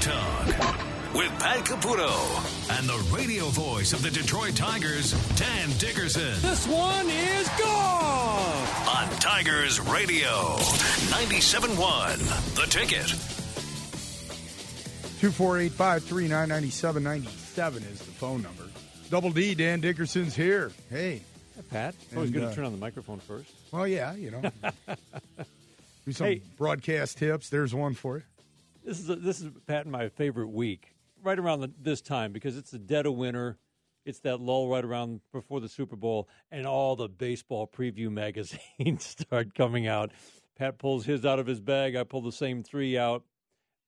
Talk with Pat Caputo and the radio voice of the Detroit Tigers, Dan Dickerson. This one is gone. On Tigers Radio, 97.1, The Ticket. 248-539-9797 is the phone number. Double D, Dan Dickerson's here. Hey. Hey, Pat. It's always And, good uh, to turn on the microphone first. Well, yeah, you know. Do some Hey. broadcast tips. There's one for you. This is a, this is Pat and my favorite week, right around the, this time because it's the dead of winter. It's that lull right around before the Super Bowl, and all the baseball preview magazines start coming out. Pat pulls his out of his bag. I pull the same three out,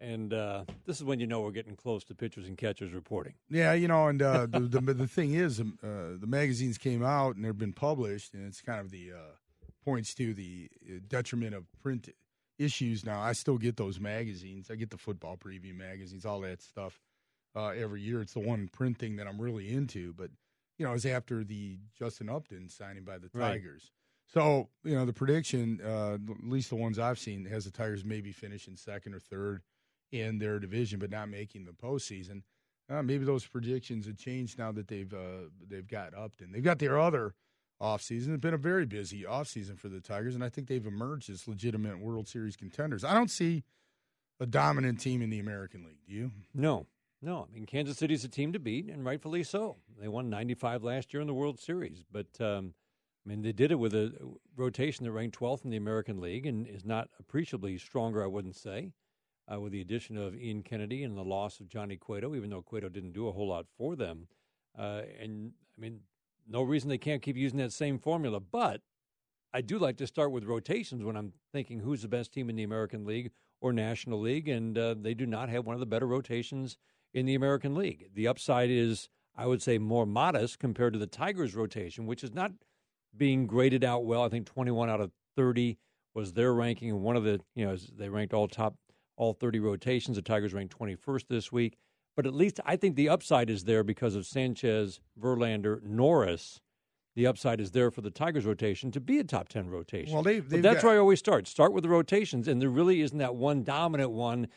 and uh, this is when you know we're getting close to pitchers and catchers reporting. Yeah, you know, and uh, the, the the thing is, um, uh, the magazines came out and they've been published, and it's kind of the uh, points to the uh, detriment of print issues. Now, I still get those magazines. I get the football preview magazines, all that stuff uh, every year. It's the one print thing that I'm really into. But you know, it's after the Justin Upton signing by the Right. Tigers. So you know, the prediction, uh, at least the ones I've seen, has the Tigers maybe finishing second or third in their division, but not making the postseason. Uh, maybe those predictions have changed now that they've uh, they've got Upton. They've got their other offseason. It's been a very busy offseason for the Tigers, and I think they've emerged as legitimate World Series contenders. I don't see a dominant team in the American League. Do you? No, no. I mean, Kansas City's a team to beat, and rightfully so. They won 95 last year in the World Series, but um, I mean, they did it with a rotation that ranked 12th in the American League and is not appreciably stronger, I wouldn't say, uh, with the addition of Ian Kennedy and the loss of Johnny Cueto, even though Cueto didn't do a whole lot for them. Uh, and I mean, no reason they can't keep using that same formula, but I do like to start with rotations when I'm thinking who's the best team in the American League or National League, and uh, they do not have one of the better rotations in the American League. The upside is, I would say, more modest compared to the Tigers' rotation, which is not being graded out well. I think 21 out of 30 was their ranking, and one of the, you know, they ranked all top, all 30 rotations. The Tigers ranked 21st this week. But at least I think the upside is there because of Sanchez, Verlander, Norris. The upside is there for the Tigers rotation to be a top 10 rotation. Well, they've- they've that's got- where I always start. Start with the rotations, and there really isn't that one dominant one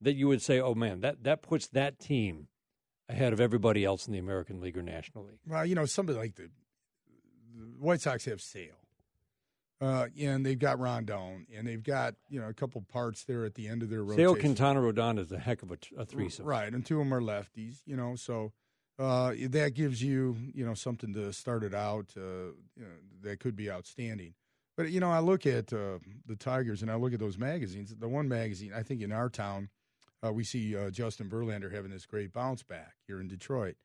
that you would say, oh man, that, that puts that team ahead of everybody else in the American League or National League. Well, you know, somebody like the, the White Sox have Sale, uh, and they've got Rodon, and they've got you know a couple parts there at the end of their rotation. Sale Quintana Rodon is a heck of a, t- a threesome. Right, and two of them are lefties, you know, so uh, that gives you, you know, something to start it out uh, you know, that could be outstanding. But, you know, I look at uh, the Tigers and I look at those magazines. The one magazine, I think in our town, uh, we see uh, Justin Verlander having this great bounce back here in Detroit.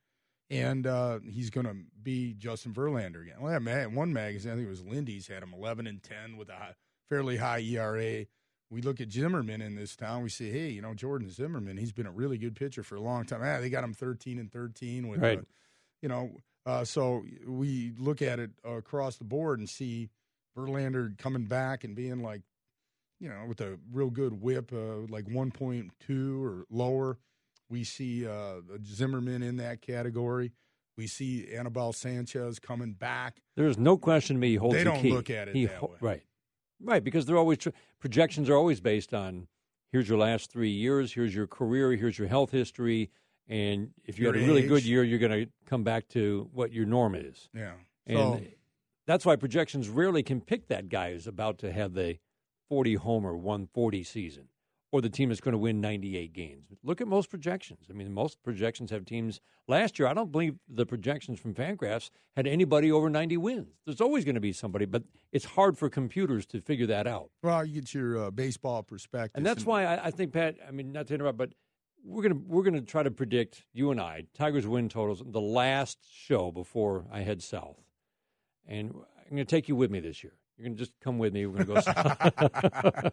And uh, he's going to be Justin Verlander again. Well, man, one magazine, I think it was Lindy's, had him 11 and 10 with a high, fairly high ERA we look at Zimmermann in this town. We say, hey, you know, Jordan Zimmermann, he's been a really good pitcher for a long time. Ah, they got him 13 and 13 with, Right. uh, you know, uh, so we look at it across the board and see Verlander coming back and being like, you know, with a real good WHIP, uh, like 1.2 or lower. We see uh, Zimmermann in that category. We see Anibal Sanchez coming back. There's no question to me he holds They the don't key. look at it He that way. Right. Right, because they're always projections are always based on here's your last three years, here's your career, here's your health history, and if you Your had a really good year, you're going to come back to what your norm is. Yeah. And So, that's why projections rarely can pick that guy who's about to have the 40 homer 140 season or the team that's going to win 98 games. Look at most projections. I mean, most projections have teams. Last year, I don't believe the projections from Fangraphs had anybody over 90 wins. There's always going to be somebody, but it's hard for computers to figure that out. well, you get your uh, baseball perspective. And that's why I, I think Pat. I mean, not to interrupt, but we're gonna we're gonna try to predict you and I Tigers win totals the last show before I head south, and I'm gonna take you with me this year. You're gonna just come with me. We're gonna go.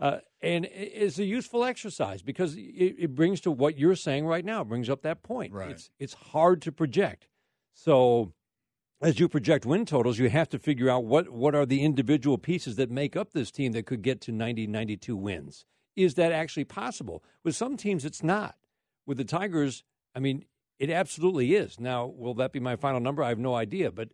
uh, and it's a useful exercise because it, it brings to what you're saying right now. It brings up that point. Right. It's it's hard to project. So as you project win totals, you have to figure out what, what are the individual pieces that make up this team that could get to 90, 92 wins. Is that actually possible? With some teams, it's not. With the Tigers, I mean, it absolutely is. Now, will that be my final number? I have no idea. But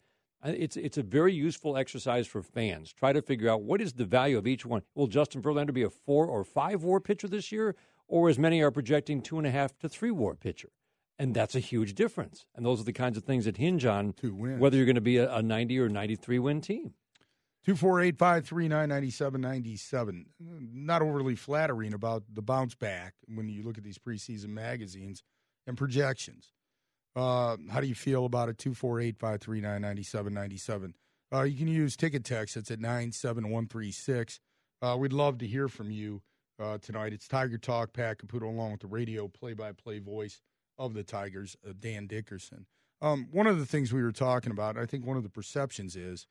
It's it's a very useful exercise for fans. Try to figure out what is the value of each one. Will Justin Verlander be a four or five WAR pitcher this year, or as many are projecting, two and a half to three WAR pitcher? And that's a huge difference. And those are the kinds of things that hinge on whether you're going to be a, a 90 or 93 win team. 248 539 9797. Not overly flattering about the bounce back when you look at these preseason magazines and projections. Uh, how do you feel about it? 248 539 9797. Uh, you can use ticket text. It's at 97136. Uh, we'd love to hear from you uh, tonight. It's Tiger Talk, Pat Caputo, along with the radio play by play voice of the Tigers, uh, Dan Dickerson. Um, one of the things we were talking about, I think one of the perceptions is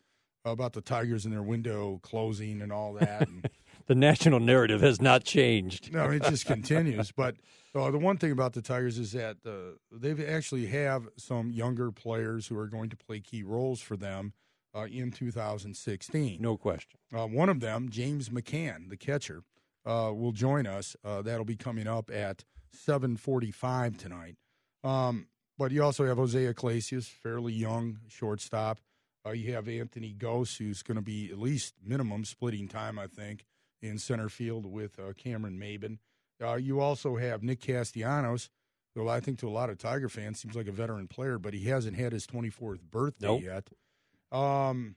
about the Tigers and their window closing and all that. And, the national narrative has not changed. no, it just continues. But uh, the one thing about the Tigers is that uh, they actually have some younger players who are going to play key roles for them uh, in 2016. No question. Uh, one of them, James McCann, the catcher, uh, will join us. Uh, that'll be coming up at 7:45 tonight. Um, but you also have Jose Iglesias, fairly young shortstop. Uh, you have Anthony Gose, who's going to be at least minimum splitting time, I think, in center field with uh, Cameron Maybin. Uh, you also have Nick Castellanos, who I think to a lot of Tiger fans seems like a veteran player, but he hasn't had his 24th birthday nope. yet. Um,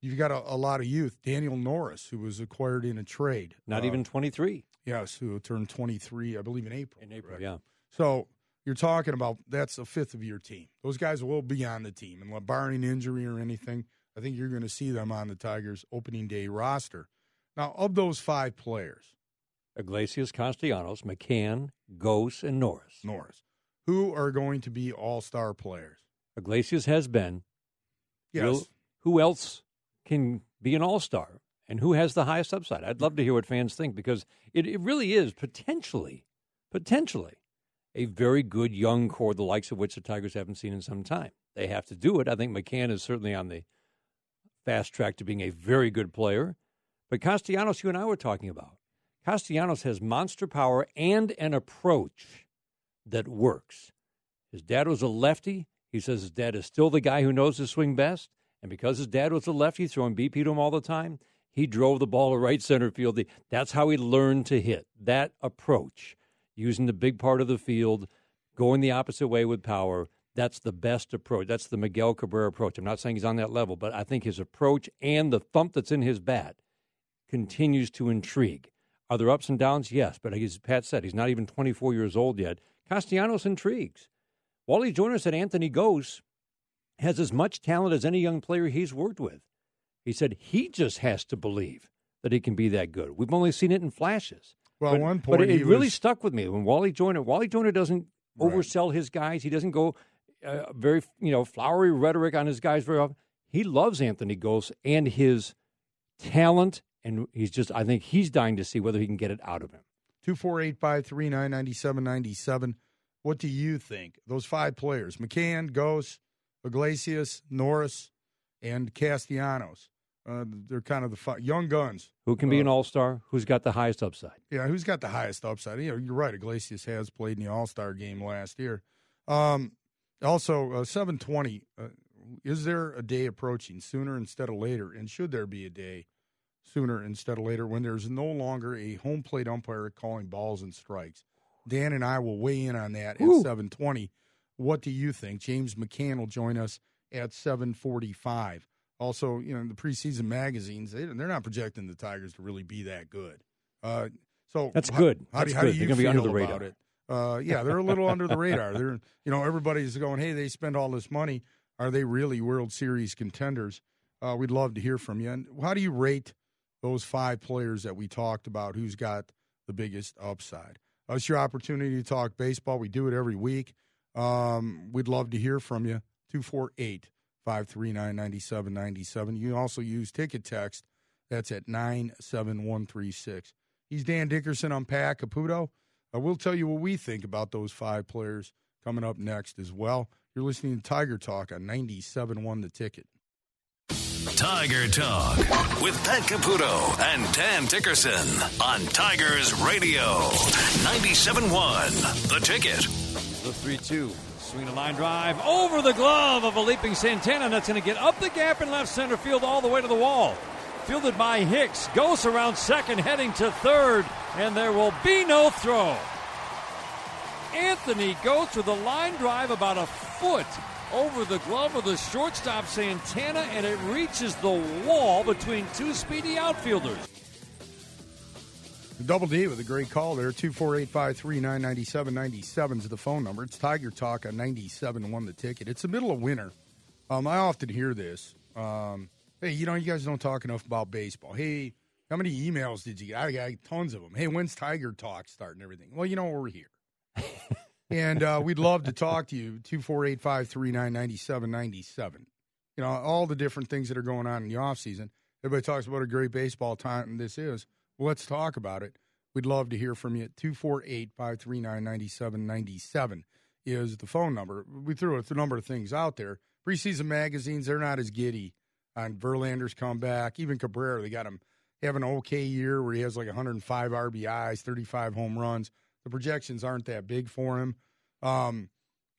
you've got a, a, lot of youth. Daniel Norris, who was acquired in a trade. Not uh, even 23. Yes, who turned 23, I believe, in April. In April, yeah. So you're talking about that's a fifth of your team. Those guys will be on the team, and barring injury or anything, I think you're going to see them on the Tigers' opening day roster. Now, of those five players, Iglesias, Castellanos, McCann, Gose, and Norris. Norris, who are going to be all star players? Iglesias has been. Yes. Will, who else can be an all star? And who has the highest upside? I'd love to hear what fans think because it, it really is potentially, potentially a very good young core, the likes of which the Tigers haven't seen in some time. They have to do it. I think McCann is certainly on the fast track to being a very good player. But Castellanos, you and I were talking about, Castellanos has monster power and an approach that works. His dad was a lefty. He says his dad is still the guy who knows his swing best. And because his dad was a lefty, throwing BP to him all the time, he drove the ball to right center field. That's how he learned to hit. That approach using the big part of the field, going the opposite way with power. That's the best approach. That's the Miguel Cabrera approach. I'm not saying he's on that level, but I think his approach and the thump that's in his bat continues to intrigue. Are there ups and downs? Yes, but as Pat said, he's not even 24 years old yet. Castellanos intrigues. Wally Joyner said Anthony Gose has as much talent as any young player he's worked with. He said he just has to believe that he can be that good. We've only seen it in flashes. Well, but, one point, but it, it really was... stuck with me when Wally Joyner. Wally Joyner doesn't right. oversell his guys. He doesn't go uh, very you know flowery rhetoric on his guys very often. He loves Anthony Gose and his talent, and he's just I think he's dying to see whether he can get it out of him. Two four eight five three nine ninety seven ninety seven. What do you think? Those five players: McCann, Gose, Iglesias, Norris, and Castellanos. Uh, they're kind of the fi- young guns. Who can be uh, an all star? Who's got the highest upside? Yeah, who's got the highest upside? You know, you're right. Iglesias has played in the All Star game last year. Um, also, uh, 720. Uh, is there a day approaching sooner instead of later? And should there be a day sooner instead of later when there's no longer a home plate umpire calling balls and strikes? Dan and I will weigh in on that Ooh. at 720. What do you think? James McCann will join us at 745 also, you know, the preseason magazines, they, they're not projecting the Tigers to really be that good. Uh, so that's good. How, that's do, how good. do you feel be under the radar. it? Uh, yeah, they're a little under the radar. They're, you know, everybody's going, hey, they spend all this money. Are they really World Series contenders? Uh, we'd love to hear from you. And how do you rate those five players that we talked about? Who's got the biggest upside? Uh, it's your opportunity to talk baseball. We do it every week. Um, we'd love to hear from you. 248 539 9797. You also use ticket text. That's at 97136. He's Dan Dickerson. I'm Pat Caputo. Uh, we'll tell you what we think about those five players coming up next as well. You're listening to Tiger Talk on 97.1 The Ticket. Tiger Talk with Pat Caputo and Dan Dickerson on Tigers Radio 97.1 The Ticket. The 3 2 Swing a line drive over the glove of a leaping Santana. That's going to get up the gap in left center field all the way to the wall. Fielded by Hicks. Goes around second, heading to third, and there will be no throw. Anthony Gose with a line drive about a foot over the glove of the shortstop Santana, and it reaches the wall between two speedy outfielders. Double D with a great call there. 248-539-9797 is the phone number. It's Tiger Talk on 97 one the ticket. It's the middle of winter. Um, I often hear this. Um, hey, you know, you guys don't talk enough about baseball. Hey, how many emails did you get? I got tons of them. Hey, when's Tiger Talk starting everything? Well, you know, we're here. And uh, we'd love to talk to you. 248-539-9797. You know, all the different things that are going on in the off season. Everybody talks about a great baseball time this is. Let's talk about it. We'd love to hear from you. 248 539 9797 is the phone number. We threw a number of things out there. Preseason magazines, they're not as giddy on Verlander's comeback. Even Cabrera, they got him having an okay year where he has like 105 RBIs, 35 home runs. The projections aren't that big for him. Um,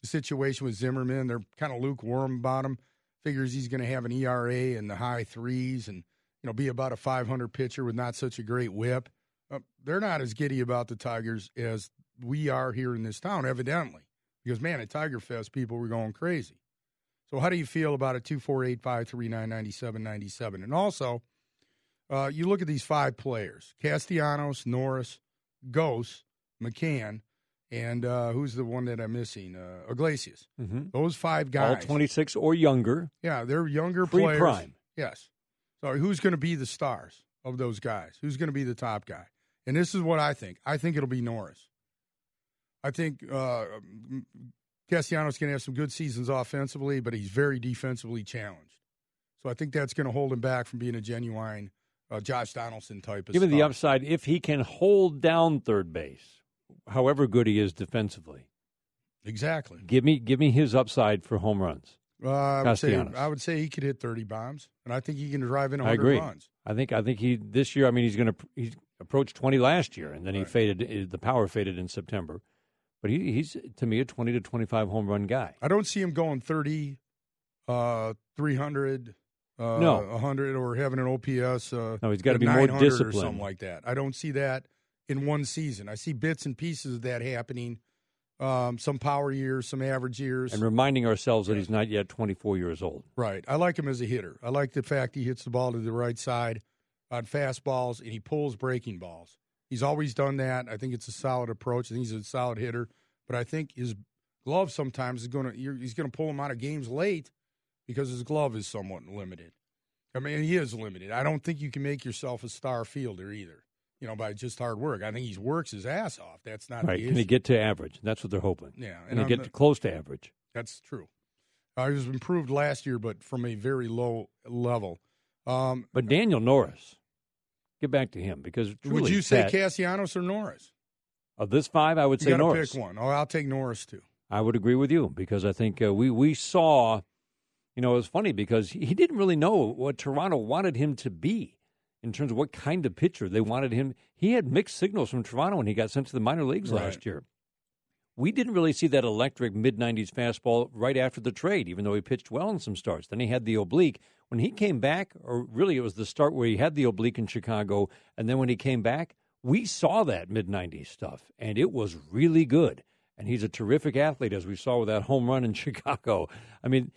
the situation with Zimmermann, they're kind of lukewarm about him. Figures he's going to have an ERA in the high threes and you know be about a 500 pitcher with not such a great WHIP. Uh, they're not as giddy about the Tigers as we are here in this town, evidently, because man, at Tiger Fest, people were going crazy. So, how do you feel about a two four eight five three nine ninety seven ninety seven? And also, uh, you look at these five players: Castellanos, Norris, Gose, McCann, and uh, who's the one that I'm missing? Uh, Iglesias. Mm-hmm. Those five guys, all 26 or younger. Yeah, they're younger Pre-prime. players. Yes. So who's going to be the stars of those guys? Who's going to be the top guy? And this is what I think. I think it'll be Norris. I think uh, Castellanos going to have some good seasons offensively, but he's very defensively challenged. So I think that's going to hold him back from being a genuine uh, Josh Donaldson type of Give him the upside if he can hold down third base, however good he is defensively. Exactly. Give me give me his upside for home runs. Uh, I, would say, I would say he could hit 30 bombs, and I think he can drive in I 100 agree. runs. I think I think he this year. I mean, he's going to he's approached twenty last year, and then he faded. eh, The power faded in September, but he, he's to me a twenty to twenty five home run guy. I don't see him going 30, uh, 300, uh, No. 100, or having an OPS. Uh, No, he's gotta be more 900 or something like that. I don't see that in one season. I see bits and pieces of that happening. Um, some power years, some average years. And reminding ourselves that he's not yet twenty four years old. Right. I like him as a hitter. I like the fact he hits the ball to the right side on fastballs and he pulls breaking balls. He's always done that. I think it's a solid approach. I think he's a solid hitter, but I think his glove sometimes is going to he's going to pull him out of games late because his glove is somewhat limited. I mean, he is limited. I don't think you can make yourself a star fielder either. You know, by just hard work. I think he works his ass off. That's not Right? the Can he get to average? That's what they're hoping. Yeah, Can and he I'm get not- close to average? That's true. Uh, he was improved last year, but from a very low level. Um, But Daniel Norris, get back to him because would you say Pat, Castellanos or Norris? of this five? I would You say Norris. pick one. Oh, I'll take Norris too. I would agree with you because I think uh, we we saw, you know, it was funny because he didn't really know what Toronto wanted him to be in terms of what kind of pitcher they wanted him. He had mixed signals from Toronto when he got sent to the minor leagues Right. last year. We didn't really see that electric mid 90s fastball right after the trade, even though he pitched well in some starts. Then he had the oblique. When he came back, or really it was the start where he had the oblique in Chicago, and then when he came back, we saw that mid 90s stuff, and it was really good. And he's a terrific athlete, as we saw with that home run in Chicago. I mean,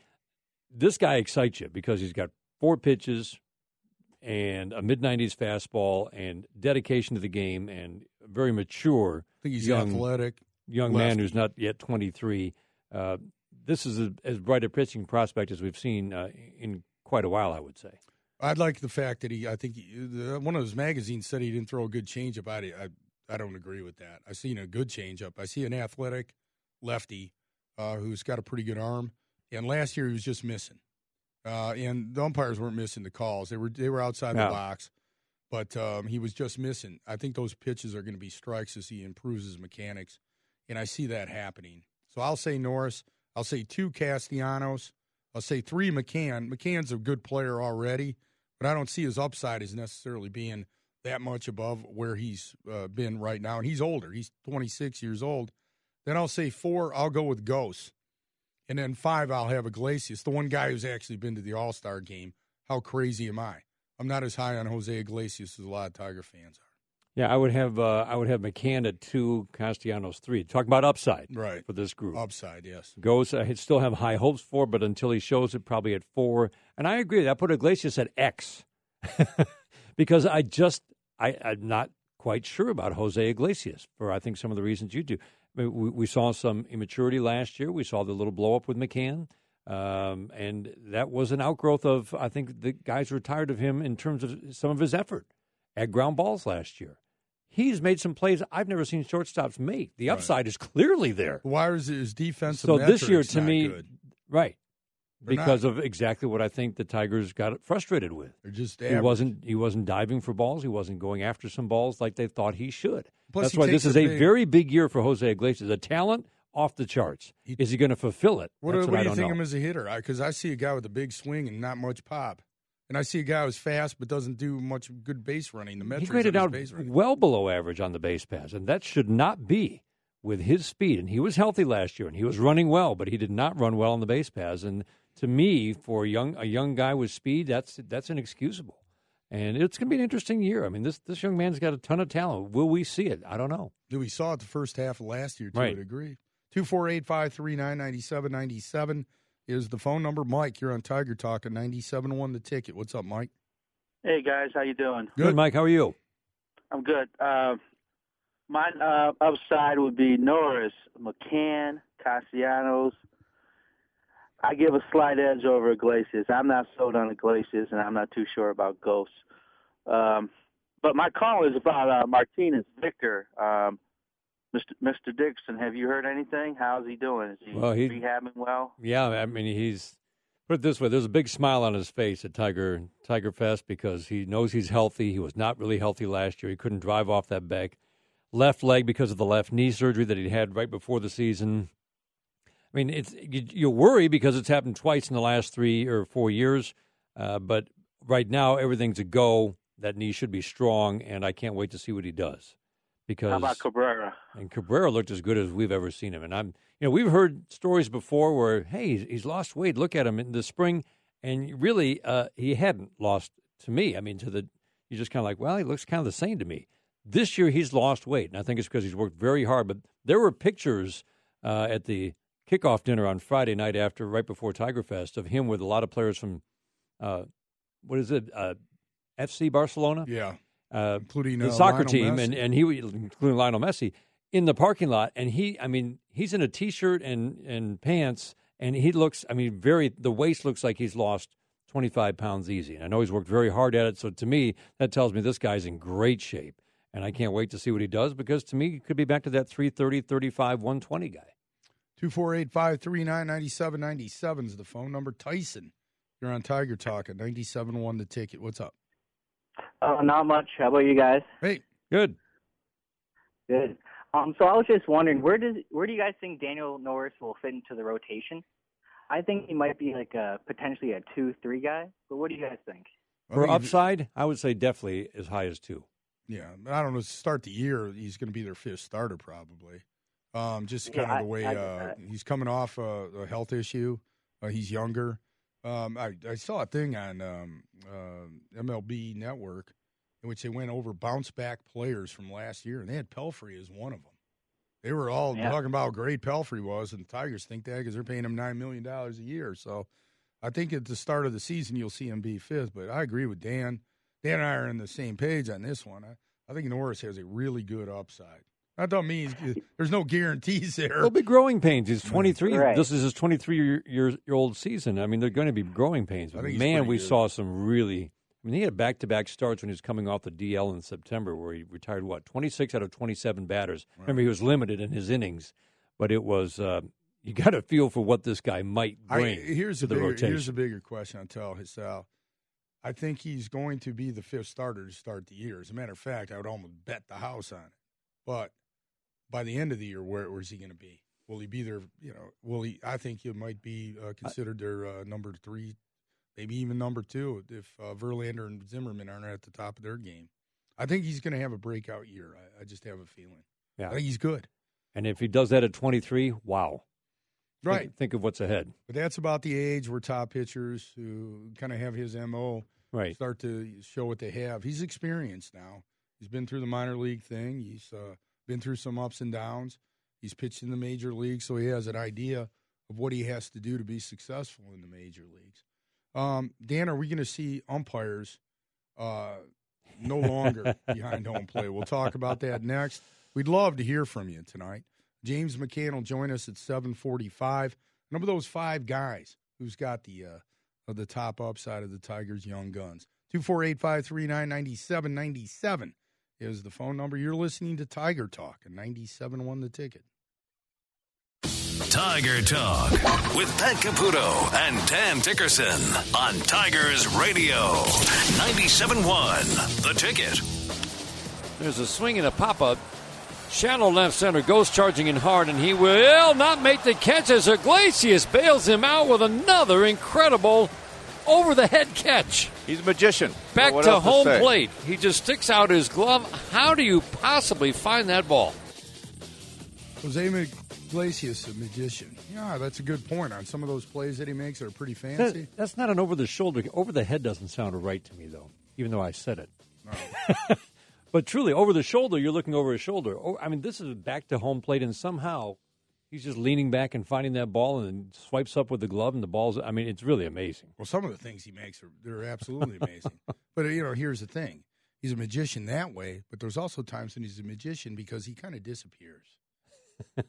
this guy excites you because he's got four pitches and a mid 90s fastball and dedication to the game and very mature I think he's young athletic. young man who's not yet 23. Uh, this is a, as bright a pitching prospect as we've seen uh, in quite a while, I would say. I'd like the fact that he. I think he, the, one of his magazines said he didn't throw a good changeup. I, I I don't agree with that. I've seen a good changeup. I see an athletic lefty uh, who's got a pretty good arm. And last year he was just missing. Uh, and the umpires weren't missing the calls. They were they were outside No. the box, but um, he was just missing. I think those pitches are going to be strikes as he improves his mechanics, and I see that happening. So I'll say Norris. I'll say two Castellanos. I'll say three McCann. McCann's a good player already, but I don't see his upside as necessarily being that much above where he's uh, been right now. And he's older. He's 26 years old. Then I'll say four. I'll go with Gose. And then five, I'll have Iglesias, the one guy who's actually been to the All Star game. How crazy am I? I'm not as high on Jose Iglesias as a lot of Tiger fans are. Yeah, I would have uh, I would have McCann at two, Castellanos three. Talk about upside, right, for this group. Upside, yes. Gose, I still have high hopes for, but until he shows it, probably at four. And I agree. I put Iglesias at X because I just I, I'm not quite sure about Jose Iglesias for I think some of the reasons you do. We, we, saw some immaturity last year. We saw the little blow up with McCann. Um, and that was an outgrowth of, I think the guys were tired of him in terms of some of his effort at ground balls last year. He's made some plays I've never seen shortstops make. The upside right. is clearly there. Why is his defensive? So this year, to me, good. right, because of exactly what I think the Tigers got frustrated with. They're just average. he wasn't he wasn't diving for balls. He wasn't going after some balls like they thought he should. Plus That's he why this is a big, very big year for Jose Iglesias. A talent off the charts. He, is he going to fulfill it? What, what, what do you think know. him as a hitter? Because I, I, see a guy with a big swing and not much pop. And I see a guy who's fast but doesn't do much good base running. The metrics he graded out well below average on the base pass, and that should not be with his speed. And he was healthy last year, and he was running well, but he did not run well on the base pass. And to me, for a young a young guy with speed, that's that's inexcusable. And it's going to be an interesting year. I mean, this this young man's got a ton of talent. Will we see it? I don't know. Do We saw it the first half of last year, too, right. I'd agree. 248 539 9797 is the phone number. Mike, you're on Tiger Talk at 97.1 the ticket. What's up, Mike? Hey, guys. How you doing? Good, good Mike. How are you? I'm good. Uh, my uh, upside would be Norris, McCann, Castellanos, I give a slight edge over Iglesias. I'm not sold on Iglesias, and I'm not too sure about Gose. Um, but my call is about uh, Martinez Victor. Um, Mr. Mr. Dixon, have you heard anything? How's he doing? Is he, well, he rehabbing well? Yeah, I mean he's put it this way. There's a big smile on his face at Tiger Tiger Fest because he knows he's healthy. He was not really healthy last year. He couldn't drive off that back left leg because of the left knee surgery that he had right before the season. I mean, it's you, you worry because it's happened twice in the last three or four years, uh, but right now everything's a go. That knee should be strong, and I can't wait to see what he does. Because how about Cabrera? And Cabrera looked as good as we've ever seen him. And I'm, you know, we've heard stories before where, hey, he's, he's lost weight. Look at him in the spring, and really, uh, he hadn't lost. To me, I mean, to the you're just kind of like, well, he looks kind of the same to me. This year, he's lost weight, and I think it's because he's worked very hard. But there were pictures uh, at the kickoff dinner on Friday night after, right before Tiger Fest, of him with a lot of players from, uh, what is it, uh, FC Barcelona? Yeah. Uh, including the uh, soccer Lionel team, Messi. and, and he, including Lionel Messi, in the parking lot. And he, I mean, he's in a t shirt and, and pants, and he looks, I mean, very, the waist looks like he's lost 25 pounds easy. And I know he's worked very hard at it. So to me, that tells me this guy's in great shape. And I can't wait to see what he does because to me, he could be back to that 330, 35, 120 guy. 248 539 9797 is the phone number. Tyson, you're on Tiger Talk at 97.1 the ticket. What's up? Uh, not much. How about you guys? Hey. Good. Good. Um, so I was just wondering, where does where do you guys think Daniel Norris will fit into the rotation? I think he might be like a potentially a two three guy. But what do you guys think? For upside, I would say definitely as high as two. Yeah, I don't know. Start the year, he's going to be their fifth starter probably. Um, just kind Yeah, of the way I- I- uh, he's coming off a, a health issue. Uh, he's younger. Um, I, I saw a thing on um, uh, MLB Network in which they went over bounce back players from last year, and they had Pelfrey as one of them. They were all Yeah. talking about how great Pelfrey was, and the Tigers think that because they're paying him nine million dollars a year. So, I think at the start of the season you'll see him be fifth. But I agree with Dan. Dan and I are on the same page on this one. I, I think Norris has a really good upside. That don't mean he's, there's no guarantees there. There'll be growing pains. He's 23. Right. This is his 23 year, year, year old season. I mean, they're going to be growing pains. But man, we good. saw some really. I mean, he had back to back starts when he was coming off the DL in September, where he retired what 26 out of 27 batters. Remember, he was limited in his innings, but it was uh, you got to feel for what this guy might I, bring here's to a the bigger, rotation. here's a bigger question. I tell Hisal. I think he's going to be the fifth starter to start the year. As a matter of fact, I would almost bet the house on it. But by the end of the year, where where's he going to be? Will he be there? You know, will he? I think he might be uh, considered their uh, number three, maybe even number two if uh, Verlander and Zimmermann aren't at the top of their game. I think he's going to have a breakout year. I, I just have a feeling. Yeah. I think he's good. and if he does that at 23, wow. think, Right. think of what's ahead. But that's about the age where top pitchers who kind of have his mo Right. start to show what they have. He's experienced now. He's been through the minor league thing. He's uh, been through some ups and downs. He's pitched in the major leagues, so he has an idea of what he has to do to be successful in the major leagues. Um, Dan, are we going to see umpires uh, no longer behind home play? We'll talk about that next. We'd love to hear from you tonight. James McCann will join us at 745. Number those five guys who's got the uh, the top upside of the Tigers' young guns. 248 is the phone number. You're listening to Tiger Talk and ninety seven one the ticket. Tiger Talk with Pat Caputo and Dan Dickerson on Tigers Radio 97.1 The Ticket. There's a swing and a pop up. Shallow left center Gose charging in hard, and he will not make the catch as Iglesias bails him out with another incredible over the head catch. He's a magician. Back What to home say? plate. He just sticks out his glove. How do you possibly find that ball? Jose Iglesias, a magician. Yeah, that's a good point on some of those plays that he makes that are pretty fancy. That- that's not an over the shoulder. Over the head doesn't sound right to me, though, even though I said it. but truly, over the shoulder, you're looking over his shoulder. Oh, I mean, this is back to home plate, and somehow he's just leaning back and finding that ball and then swipes up with the glove, and the ball's. I mean, it's really amazing. Well, some of the things he makes are they're absolutely amazing. but you know, here's the thing: he's a magician that way, but there's also times when he's a magician because he kind of disappears.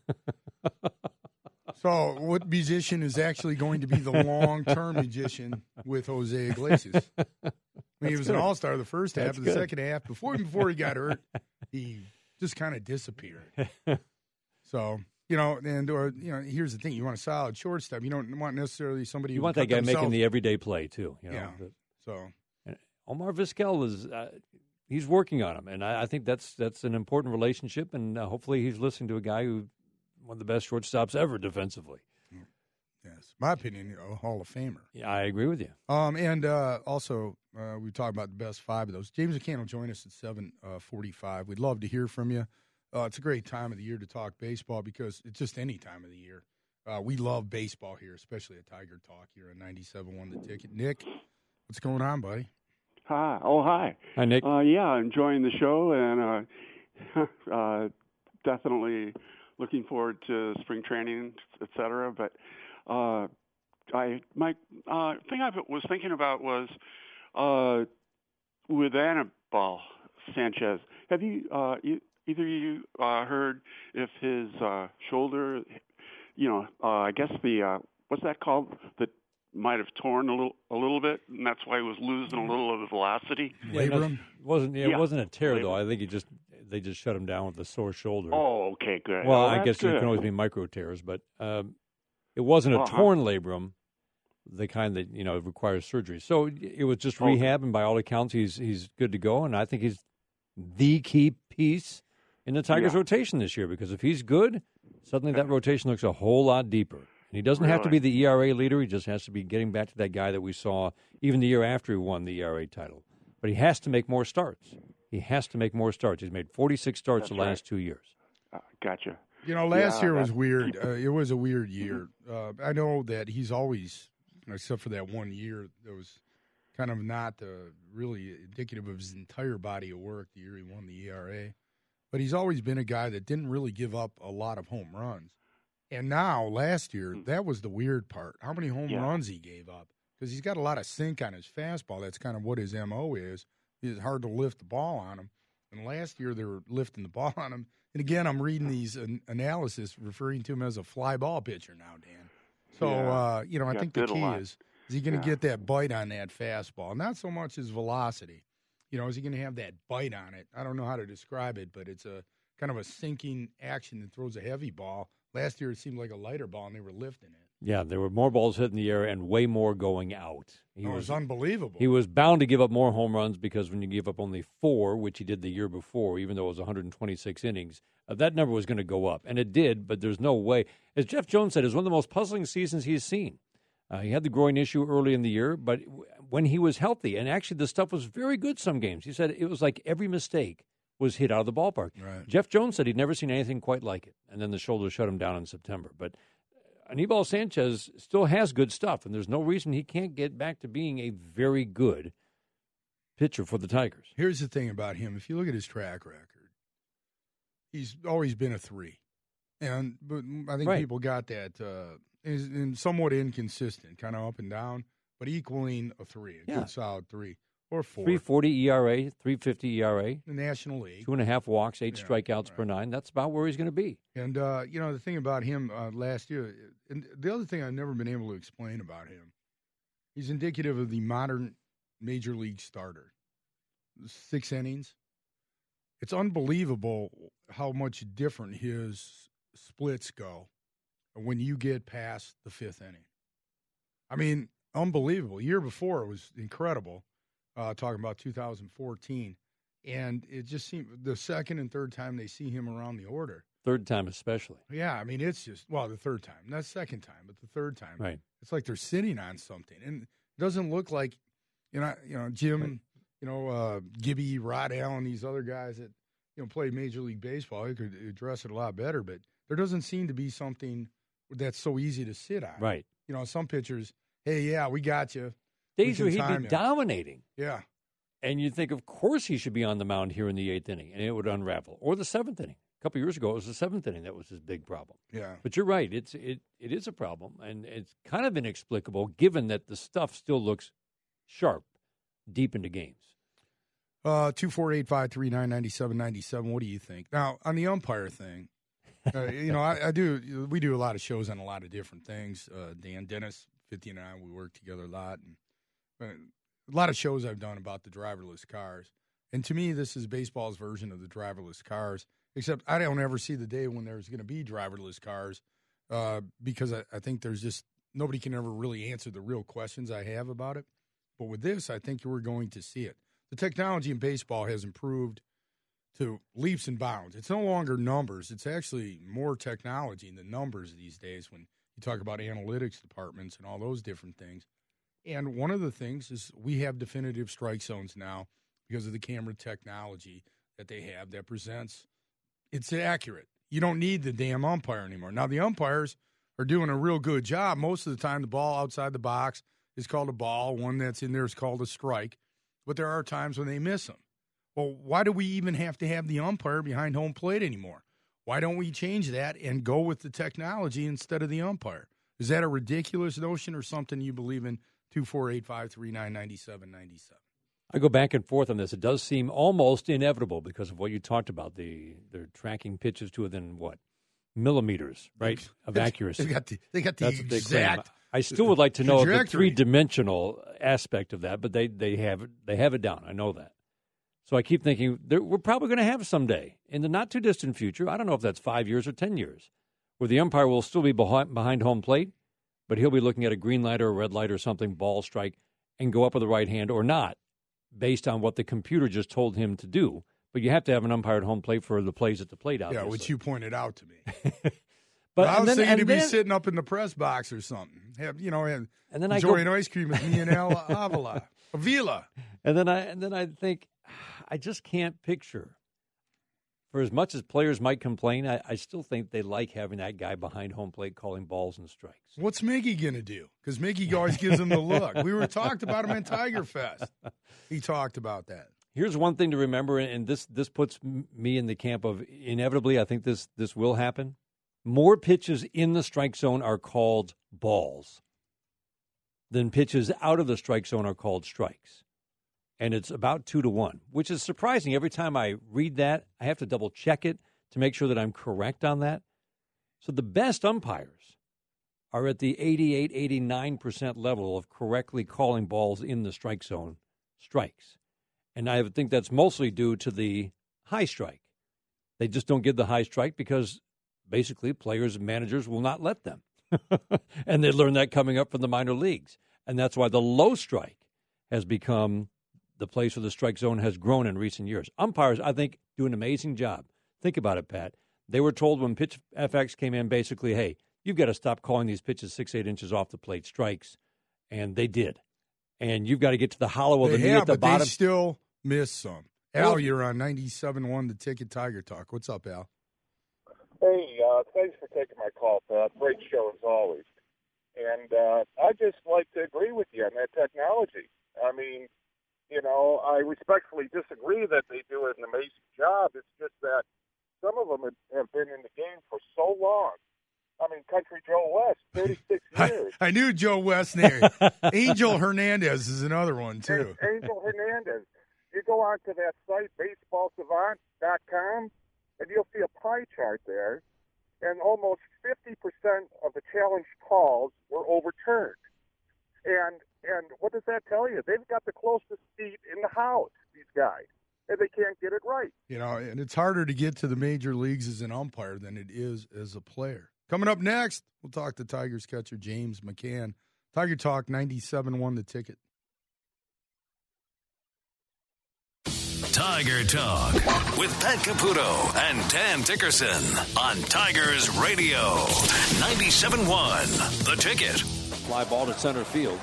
so, what musician is actually going to be the long-term magician with Jose Iglesias? I mean, he was an all-star the first half, That's of the good. second half before before he got hurt, he just kind of disappeared. So. You know, and or you know, here's the thing: you want a solid shortstop. You don't want necessarily somebody. You want that guy making the everyday play too. You know? Yeah. So Omar Vizquel is. Uh, He's working on him, and I, I think that's that's an important relationship. And uh, hopefully, he's listening to a guy who one of the best shortstops ever defensively. Yes, my opinion, a Hall of Famer. Yeah, I agree with you. Um, and uh, also, uh, we talked about the best five of those. James McCann will join us at seven uh, forty-five. We'd love to hear from you. Uh, it's a great time of the year to talk baseball because it's just any time of the year. Uh, we love baseball here, especially at Tiger Talk here at 97.1 The Ticket. Nick, what's going on, buddy? Hi. Oh, hi. Hi, Nick. Uh, yeah, enjoying the show and uh, uh, definitely looking forward to spring training, et cetera. But uh, I my uh, thing I was thinking about was uh, with Anibal Sanchez. Have you, uh, you either of you uh, heard if his uh, shoulder, you know, uh, I guess the uh, what's that called? that might have torn a little a little bit, and that's why he was losing a little of the velocity. Yeah, Labrum? it wasn't yeah, it Yeah. wasn't a tear though. I think he just they just shut him down with a sore shoulder. Oh, okay, good. well, Oh, I that's guess there can always be micro tears, but um, it wasn't a Uh-huh. torn labrum, the kind that you know requires surgery. So it was just Okay. rehab, and by all accounts, he's he's good to go. And I think he's the key piece in the Tigers' Yeah. rotation this year because if he's good, suddenly that rotation looks a whole lot deeper. And he doesn't have to be the ERA leader; he just has to be getting back to that guy that we saw even the year after he won the ERA title. But he has to make more starts. He has to make more starts. He's made 46 starts the That's right. last two years. Uh, gotcha. You know, last Yeah, year was weird. Uh, it was a weird year. Uh, I know that he's always, except for that one year, that was kind of not uh, really indicative of his entire body of work. The year he won the ERA, but he's always been a guy that didn't really give up a lot of home runs. And now, last year, that was the weird part. How many home Hmm. Yeah. runs he gave up? Because he's got a lot of sink on his fastball. That's kind of what his mo is. It's hard to lift the ball on him. And last year they were lifting the ball on him. And again, I'm reading these an- analysis referring to him as a fly ball pitcher now, Dan. So Yeah. uh, you know, I Got think the key is is he going to Yeah. get that bite on that fastball? Not so much his velocity. You know, is he going to have that bite on it? I don't know how to describe it, but it's a kind of a sinking action that throws a heavy ball. Last year it seemed like a lighter ball and they were lifting it. Yeah, there were more balls hit in the air and way more going out. He Oh, it was unbelievable. He was bound to give up more home runs because when you give up only four, which he did the year before, even though it was 126 innings, uh, that number was going to go up. And it did, but there's no way. As Jeff Jones said, it was one of the most puzzling seasons he's seen. Uh, he had the groin issue early in the year, but when he was healthy, and actually the stuff was very good some games, he said it was like every mistake was hit out of the ballpark. Right. Jeff Jones said he'd never seen anything quite like it. And then the shoulder shut him down in September. But Anibal Sanchez still has good stuff, and there's no reason he can't get back to being a very good pitcher for the Tigers. Here's the thing about him: if you look at his track record, he's always been a three, and but I think Right. people got that. Uh, is in somewhat inconsistent, kind of up and down, but equaling a three, a Yeah. good solid three or four. 340 ERA, 350 ERA, the National League. two and a half walks, eight Yeah, strikeouts per nine. That's about where he's going to be. And uh, you know the thing about him uh, last year, and the other thing I've never been able to explain about him, he's indicative of the modern major league starter. Six innings. It's unbelievable how much different his splits go when you get past the fifth inning. I mean, unbelievable. Year before it was incredible. Uh, talking about 2014, and it just seemed the second and third time they see him around the order. Third time, especially. Yeah, I mean it's just well the third time, not second time, but the third time. Right. It's like they're sitting on something, and it doesn't look like you know you know Jim, Right. you know uh, Gibby, Rod Allen, these other guys that you know play Major League Baseball. They could address it a lot better, but there doesn't seem to be something that's so easy to sit on. Right. You know, some pitchers, hey, yeah, we got you. Days where he'd be him. dominating. Yeah, And you'd think, of course, he should be on the mound here in the eighth inning, and it would unravel. Or the seventh inning. A couple years ago, it was the seventh inning that was his big problem. yeah. But you're right; it's it it is a problem, and it's kind of inexplicable given that the stuff still looks sharp deep into games. Uh, two four eight five three nine ninety seven ninety seven. What do you think? Now on the umpire thing, uh, you know, I, I do. We do a lot of shows on a lot of different things. Uh, Dan Dennis, fifty and I, we work together a lot, and uh, a lot of shows I've done about the driverless cars. And to me, this is baseball's version of the driverless cars. Except I don't ever see the day when there's going to be driverless cars, uh, because I, I think there's just nobody can ever really answer the real questions I have about it. But with this, I think we're going to see it. The technology in baseball has improved to leaps and bounds. It's no longer numbers, it's actually more technology than numbers these days when you talk about analytics departments and all those different things. And one of the things is we have definitive strike zones now because of the camera technology that they have that presents it's accurate. You don't need the damn umpire anymore. Now the umpires are doing a real good job. Most of the time the ball outside the box is called a ball, one that's in there is called a strike. But there are times when they miss them. Well, why do we even have to have the umpire behind home plate anymore? Why don't we change that and go with the technology instead of the umpire? Is that a ridiculous notion or something you believe in? 248 539 9797. I go back and forth on this. It does seem almost inevitable because of what you talked about. The they're tracking pitches to within what millimeters, right, of accuracy. They got the, they got the That's what they claim. exact. I still would like to know the three dimensional aspect of that, but they they have it they have it down. I know that. So I keep thinking we're probably going to have someday in the not too distant future. I don't know if that's five years or ten years, where the umpire will still be behind, home plate, but he'll be looking at a green light or a red light or something, ball strike, and go up with the right hand or not, based on what the computer just told him to do. But you have to have an umpire at home plate for the plays at the plate. Yeah, Obviously. which you pointed out to me. But I was then, thinking to be sitting up in the press box or something. Have you know, and, And then I enjoying go- ice cream with me and Al Avila. Avila. And then I and then I think I just can't picture. For as much as players might complain, I, I still think they like having that guy behind home plate calling balls and strikes. What's Miggy gonna do? Because Miggy always gives him the look. We were talked about him in Tiger Fest. He talked about that. Here's one thing to remember, and this this puts me in the camp of inevitably. I think this this will happen. More pitches in the strike zone are called balls than pitches out of the strike zone are called strikes, and it's about two to one, which is surprising. Every time I read that, I have to double check it to make sure that I'm correct on that. So the best umpires are at the 88, 89% level of correctly calling balls in the strike zone strikes. And I think that's mostly due to the high strike. They just don't give the high strike because basically players and managers will not let them. and they learn that coming up from the minor leagues. And that's why the low strike has become the place where the strike zone has grown in recent years. Umpires, I think, do an amazing job. Think about it, Pat. They were told when Pitch FX came in, basically, hey, you've got to stop calling these pitches six, eight inches off the plate strikes. And they did. And you've got to get to the hollow of the they knee have, at the but bottom. they still miss some. Well, Al, you're on 97.1 The Ticket Tiger Talk. What's up, Al? Hey, uh, thanks for taking my call, Pat. Great show as always. And uh, I just like to agree with you on that technology. I mean, you know, I respectfully disagree that they do an amazing job. It's just that some of them have been in the game for so long. I mean, Country Joe West, 36 years. I, I knew Joe West there. Angel Hernandez is another one, too. Angel Hernandez. You go onto that site, baseballsavant.com, and you'll see a pie chart there, and almost 50% of the challenge calls were overturned. And and what does that tell you? They've got the closest seat in the house, these guys, and they can't get it right. You know, and it's harder to get to the major leagues as an umpire than it is as a player. Coming up next, we'll talk to Tigers catcher James McCann. Tiger Talk 97 one the ticket. Tiger Talk with Pat Caputo and Dan Dickerson on Tigers Radio 97.1 The Ticket. Fly ball to center field.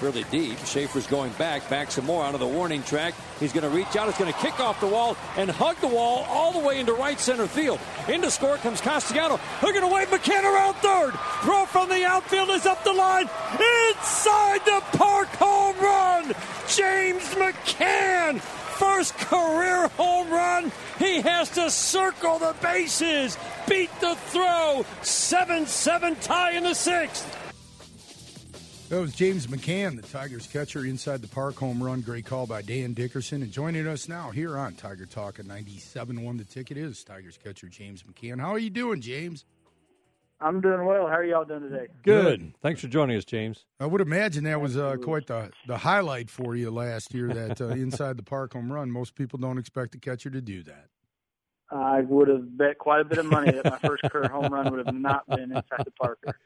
Really deep. Schafer's going back, back some more out of the warning track. He's going to reach out. He's going to kick off the wall and hug the wall all the way into right center field. Into score comes Castellano. Hooking away, McCann around third. Throw from the outfield is up the line. Inside the park home run. James McCann first career home run. He has to circle the bases, beat the throw. 7 7 tie in the sixth. That was James McCann, the Tigers catcher, inside the park home run. Great call by Dan Dickerson. And joining us now here on Tiger Talk at 97 1 the ticket is Tigers catcher James McCann. How are you doing, James? I'm doing well. How are y'all doing today? Good. Good. Thanks for joining us, James. I would imagine that was uh, quite the, the highlight for you last year, that uh, inside the park home run. Most people don't expect a catcher to do that. I would have bet quite a bit of money that my first career home run would have not been inside the Parker.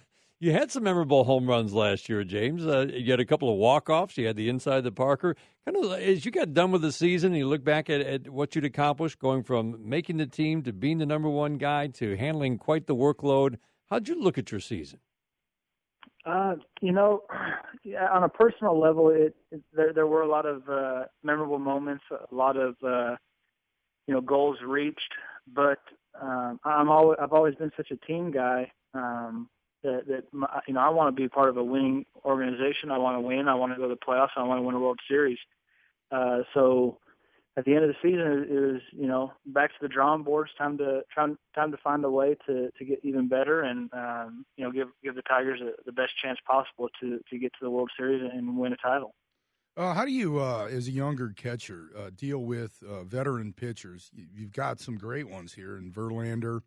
You had some memorable home runs last year, James. Uh, you had a couple of walk offs. You had the inside the Parker. Kind of as you got done with the season, you look back at, at what you'd accomplished, going from making the team to being the number one guy to handling quite the workload. How'd you look at your season? Uh, you know, on a personal level, it, it there there were a lot of uh, memorable moments, a lot of uh, you know goals reached. But um, I'm always I've always been such a team guy. Um, that, that you know I want to be part of a winning organization. I want to win. I want to go to the playoffs. I want to win a World Series. Uh, so at the end of the season, it was you know back to the drawing boards. Time to try, time to find a way to to get even better and um, you know give give the Tigers a, the best chance possible to to get to the World Series and win a title. Uh, how do you, uh, as a younger catcher, uh, deal with uh, veteran pitchers? You've got some great ones here in Verlander,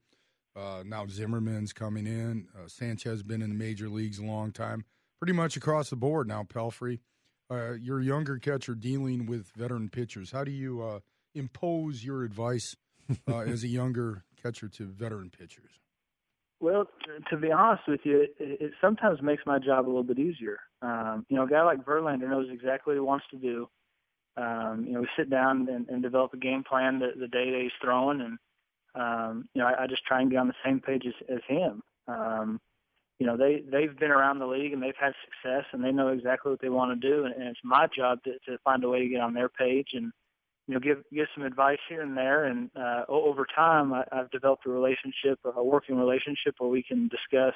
uh, now Zimmermann's coming in. Uh, Sanchez has been in the major leagues a long time, pretty much across the board now. Pelfrey, uh, you're younger catcher dealing with veteran pitchers. How do you uh, impose your advice uh, as a younger catcher to veteran pitchers? Well, to be honest with you, it, it sometimes makes my job a little bit easier. Um, you know, a guy like Verlander knows exactly what he wants to do. Um, you know, we sit down and, and develop a game plan the, the day that he's throwing, and um, you know, I, I just try and get on the same page as, as him. Um, you know, they they've been around the league and they've had success and they know exactly what they want to do, and, and it's my job to, to find a way to get on their page and you know give give some advice here and there. And uh, over time, I, I've developed a relationship, a working relationship, where we can discuss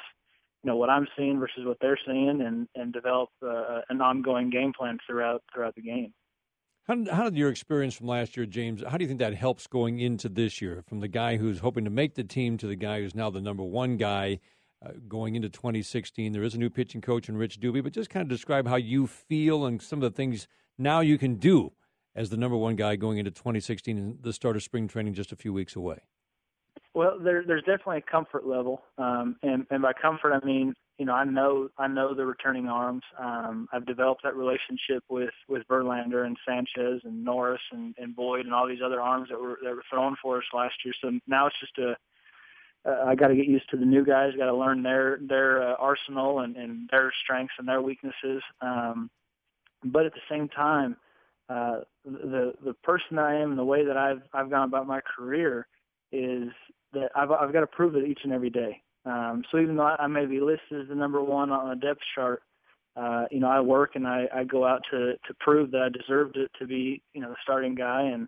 you know what I'm seeing versus what they're seeing, and and develop uh, an ongoing game plan throughout throughout the game. How did, how did your experience from last year, James? How do you think that helps going into this year? From the guy who's hoping to make the team to the guy who's now the number one guy uh, going into 2016. There is a new pitching coach in Rich Dubee, but just kind of describe how you feel and some of the things now you can do as the number one guy going into 2016 and the start of spring training just a few weeks away. Well, there, there's definitely a comfort level, um, and, and by comfort I mean you know I know I know the returning arms. Um, I've developed that relationship with with Verlander and Sanchez and Norris and, and Boyd and all these other arms that were that were thrown for us last year. So now it's just a uh, I got to get used to the new guys. Got to learn their their uh, arsenal and, and their strengths and their weaknesses. Um, but at the same time, uh, the the person I am and the way that I've I've gone about my career is that I've I've got to prove it each and every day. Um, so even though I, may be listed as the number one on a depth chart, uh, you know, I work and I, I go out to to prove that I deserved it to be, you know, the starting guy. And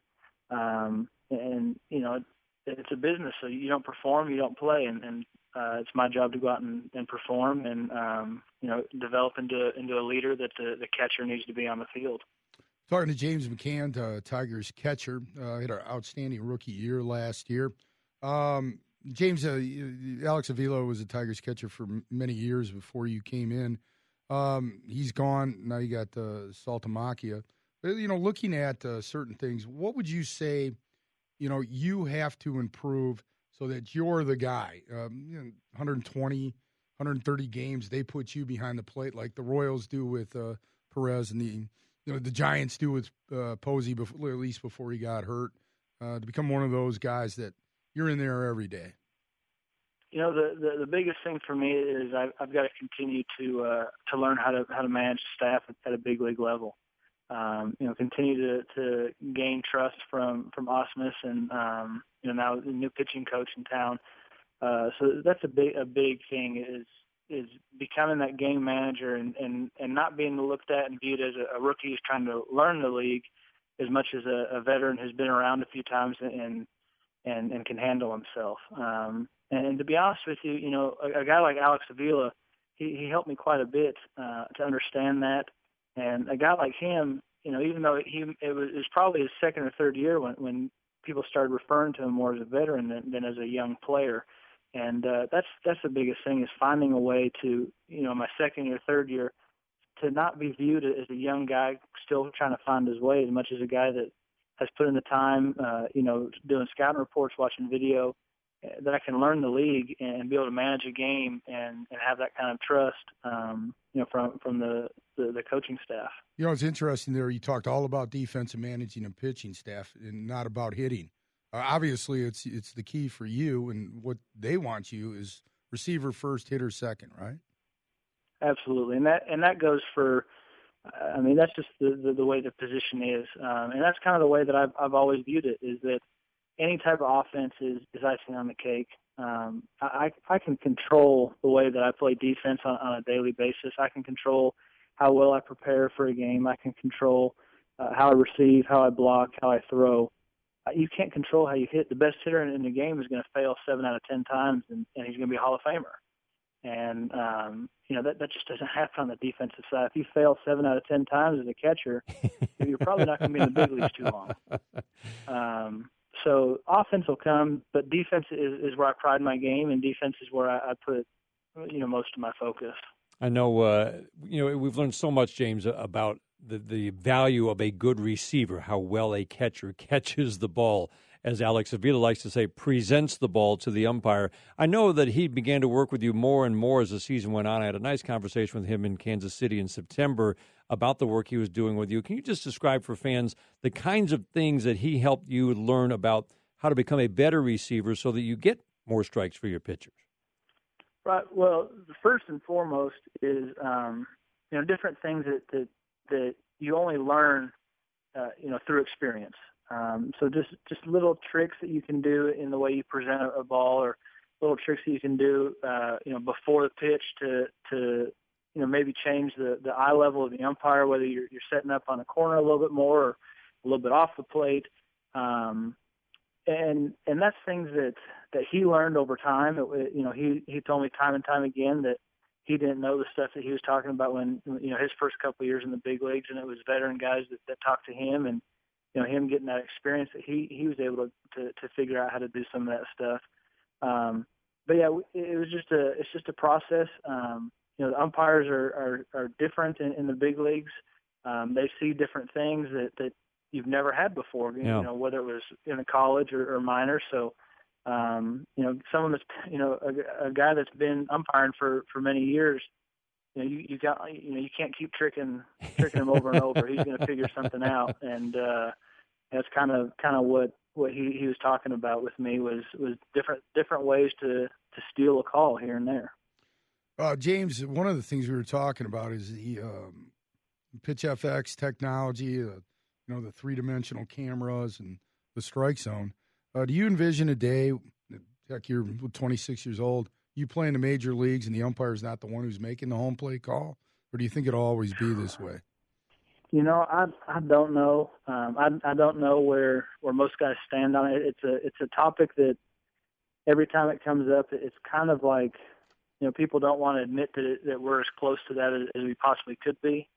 um, and you know, it's a business. So you don't perform, you don't play, and, and uh, it's my job to go out and, and perform and um, you know develop into into a leader that the, the catcher needs to be on the field. Talking to James McCann, uh, Tigers catcher, uh, had an outstanding rookie year last year. Um, James, uh, Alex Avila was a Tigers catcher for many years before you came in. Um, he's gone. Now you got uh, Saltalamacchia. Uh, you know, looking at uh, certain things, what would you say, you know, you have to improve so that you're the guy? Um, you know, 120, 130 games, they put you behind the plate like the Royals do with uh, Perez and the – you know the Giants do with uh, Posey, before, at least before he got hurt, uh, to become one of those guys that you're in there every day? You know, the the, the biggest thing for me is I've, I've got to continue to uh, to learn how to how to manage staff at, a big league level. Um, you know, continue to to gain trust from from Ausmus and um, you know now the new pitching coach in town. Uh, so that's a big a big thing is is becoming that game manager and and and not being looked at and viewed as a, a rookie who's trying to learn the league as much as a, a veteran who's been around a few times and and can handle himself. Um, and, and to be honest with you, you know, a, a guy like Alex Avila, he he helped me quite a bit uh, to understand that. And a guy like him, you know, even though he it was, it was probably his second or third year when when people started referring to him more as a veteran than, than as a young player and uh, that's that's the biggest thing is finding a way to you know my second year, third year, to not be viewed as a young guy still trying to find his way as much as a guy that has put in the time, uh, you know, doing scouting reports, watching video, uh, that I can learn the league and be able to manage a game and, and have that kind of trust, um, you know, from from the, the, the coaching staff. You know, it's interesting there. You talked all about defense and managing and pitching staff, and not about hitting. Uh, obviously, it's it's the key for you, and what they want you is receiver first, hitter second, right? Absolutely, and that and that goes for. I mean, that's just the the, the way the position is, um, and that's kind of the way that I've I've always viewed it. Is that any type of offense is, is icing on the cake. Um, I I can control the way that I play defense on, on a daily basis. I can control how well I prepare for a game. I can control uh, how I receive, how I block, how I throw you can't control how you hit. The best hitter in the game is going to fail seven out of ten times, and, and he's going to be a Hall of Famer. And um, you know that that just doesn't happen on the defensive side. If you fail seven out of ten times as a catcher, you're probably not going to be in the big leagues too long. Um, so offense will come, but defense is, is where I pride my game, and defense is where I, I put you know most of my focus. I know uh, you know we've learned so much, James, about the, the value of a good receiver, how well a catcher catches the ball, as Alex Avila likes to say, presents the ball to the umpire. I know that he began to work with you more and more as the season went on. I had a nice conversation with him in Kansas City in September about the work he was doing with you. Can you just describe for fans the kinds of things that he helped you learn about how to become a better receiver so that you get more strikes for your pitchers? Right. Well, first and foremost is um, you know different things that, that that you only learn, uh, you know, through experience. Um, so just just little tricks that you can do in the way you present a, a ball, or little tricks that you can do, uh, you know, before the pitch to to you know maybe change the the eye level of the umpire, whether you're you're setting up on the corner a little bit more or a little bit off the plate. Um, and and that's things that that he learned over time. It, you know, he he told me time and time again that he didn't know the stuff that he was talking about when you know his first couple of years in the big leagues, and it was veteran guys that, that talked to him, and you know him getting that experience that he he was able to to, to figure out how to do some of that stuff. Um, but yeah, it was just a it's just a process. Um, you know, the umpires are are, are different in, in the big leagues. Um, they see different things that that you've never had before. Yeah. You know, whether it was in a college or, or minor. So um, you know, someone that's you know a, a guy that's been umpiring for for many years. You know, you, you got you know you can't keep tricking tricking him over and over. He's going to figure something out, and uh, that's kind of kind of what what he he was talking about with me was was different different ways to to steal a call here and there. Uh, James, one of the things we were talking about is the um, pitch FX technology, uh, you know, the three dimensional cameras and the strike zone. Uh, do you envision a day, heck, you're 26 years old, you play in the major leagues and the umpire is not the one who's making the home play call? Or do you think it'll always be this way? You know, I I don't know. Um, I I don't know where where most guys stand on it. It's a it's a topic that every time it comes up, it's kind of like you know people don't want to admit that it, that we're as close to that as, as we possibly could be.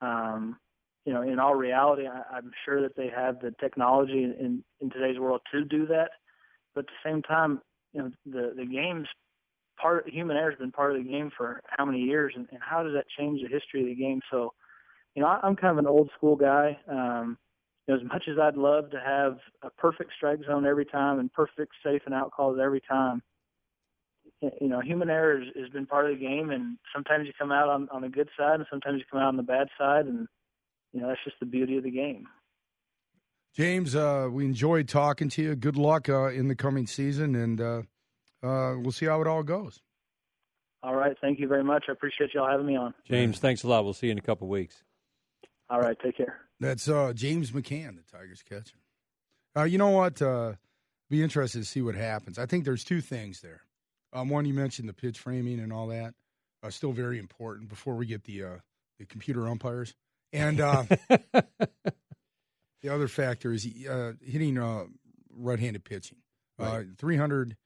Um, you know, in all reality, I, I'm sure that they have the technology in, in today's world to do that. But at the same time, you know, the the game's part. Human error has been part of the game for how many years, and, and how does that change the history of the game? So, you know, I, I'm kind of an old school guy. Um, you know, as much as I'd love to have a perfect strike zone every time and perfect safe and out calls every time, you know, human error has, has been part of the game, and sometimes you come out on on the good side, and sometimes you come out on the bad side, and you know that's just the beauty of the game. James, uh, we enjoyed talking to you. Good luck uh, in the coming season, and uh, uh we'll see how it all goes. All right, thank you very much. I appreciate y'all having me on. James, thanks a lot. We'll see you in a couple weeks. All right, take care. That's uh, James McCann, the Tigers catcher. Uh, you know what? be interested to see what happens. I think there's two things there. Um, one you mentioned the pitch framing and all that, uh, still very important before we get the uh, the computer umpires. And uh, the other factor is uh, hitting uh, right-handed pitching. Uh, right. 300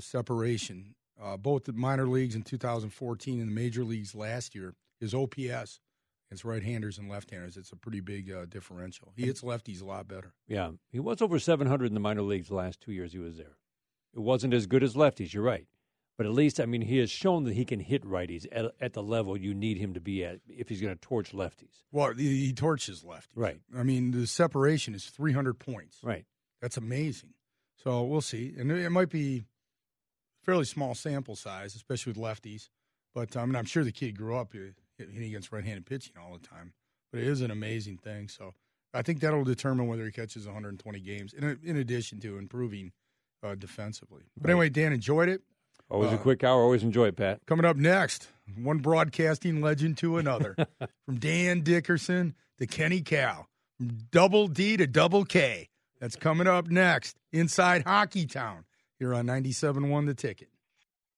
separation, both the minor leagues in 2014 and the major leagues last year. His OPS against right-handers and left-handers, it's a pretty big uh, differential. He hits lefties a lot better. Yeah, he was over 700 in the minor leagues the last two years he was there. It wasn't as good as lefties, you're right. But at least, I mean, he has shown that he can hit righties at, at the level you need him to be at if he's going to torch lefties. Well, he, he torches lefties. Right. I mean, the separation is 300 points. Right. That's amazing. So we'll see. And it might be fairly small sample size, especially with lefties. But I mean, I'm sure the kid grew up uh, hitting against right-handed pitching all the time. But it is an amazing thing. So I think that'll determine whether he catches 120 games. In, in addition to improving uh, defensively. But anyway, Dan enjoyed it. Always uh, a quick hour. Always enjoy it, Pat. Coming up next, one broadcasting legend to another. from Dan Dickerson to Kenny Kal, from double D to double K. That's coming up next inside Hockey Town here on 97.1 The Ticket.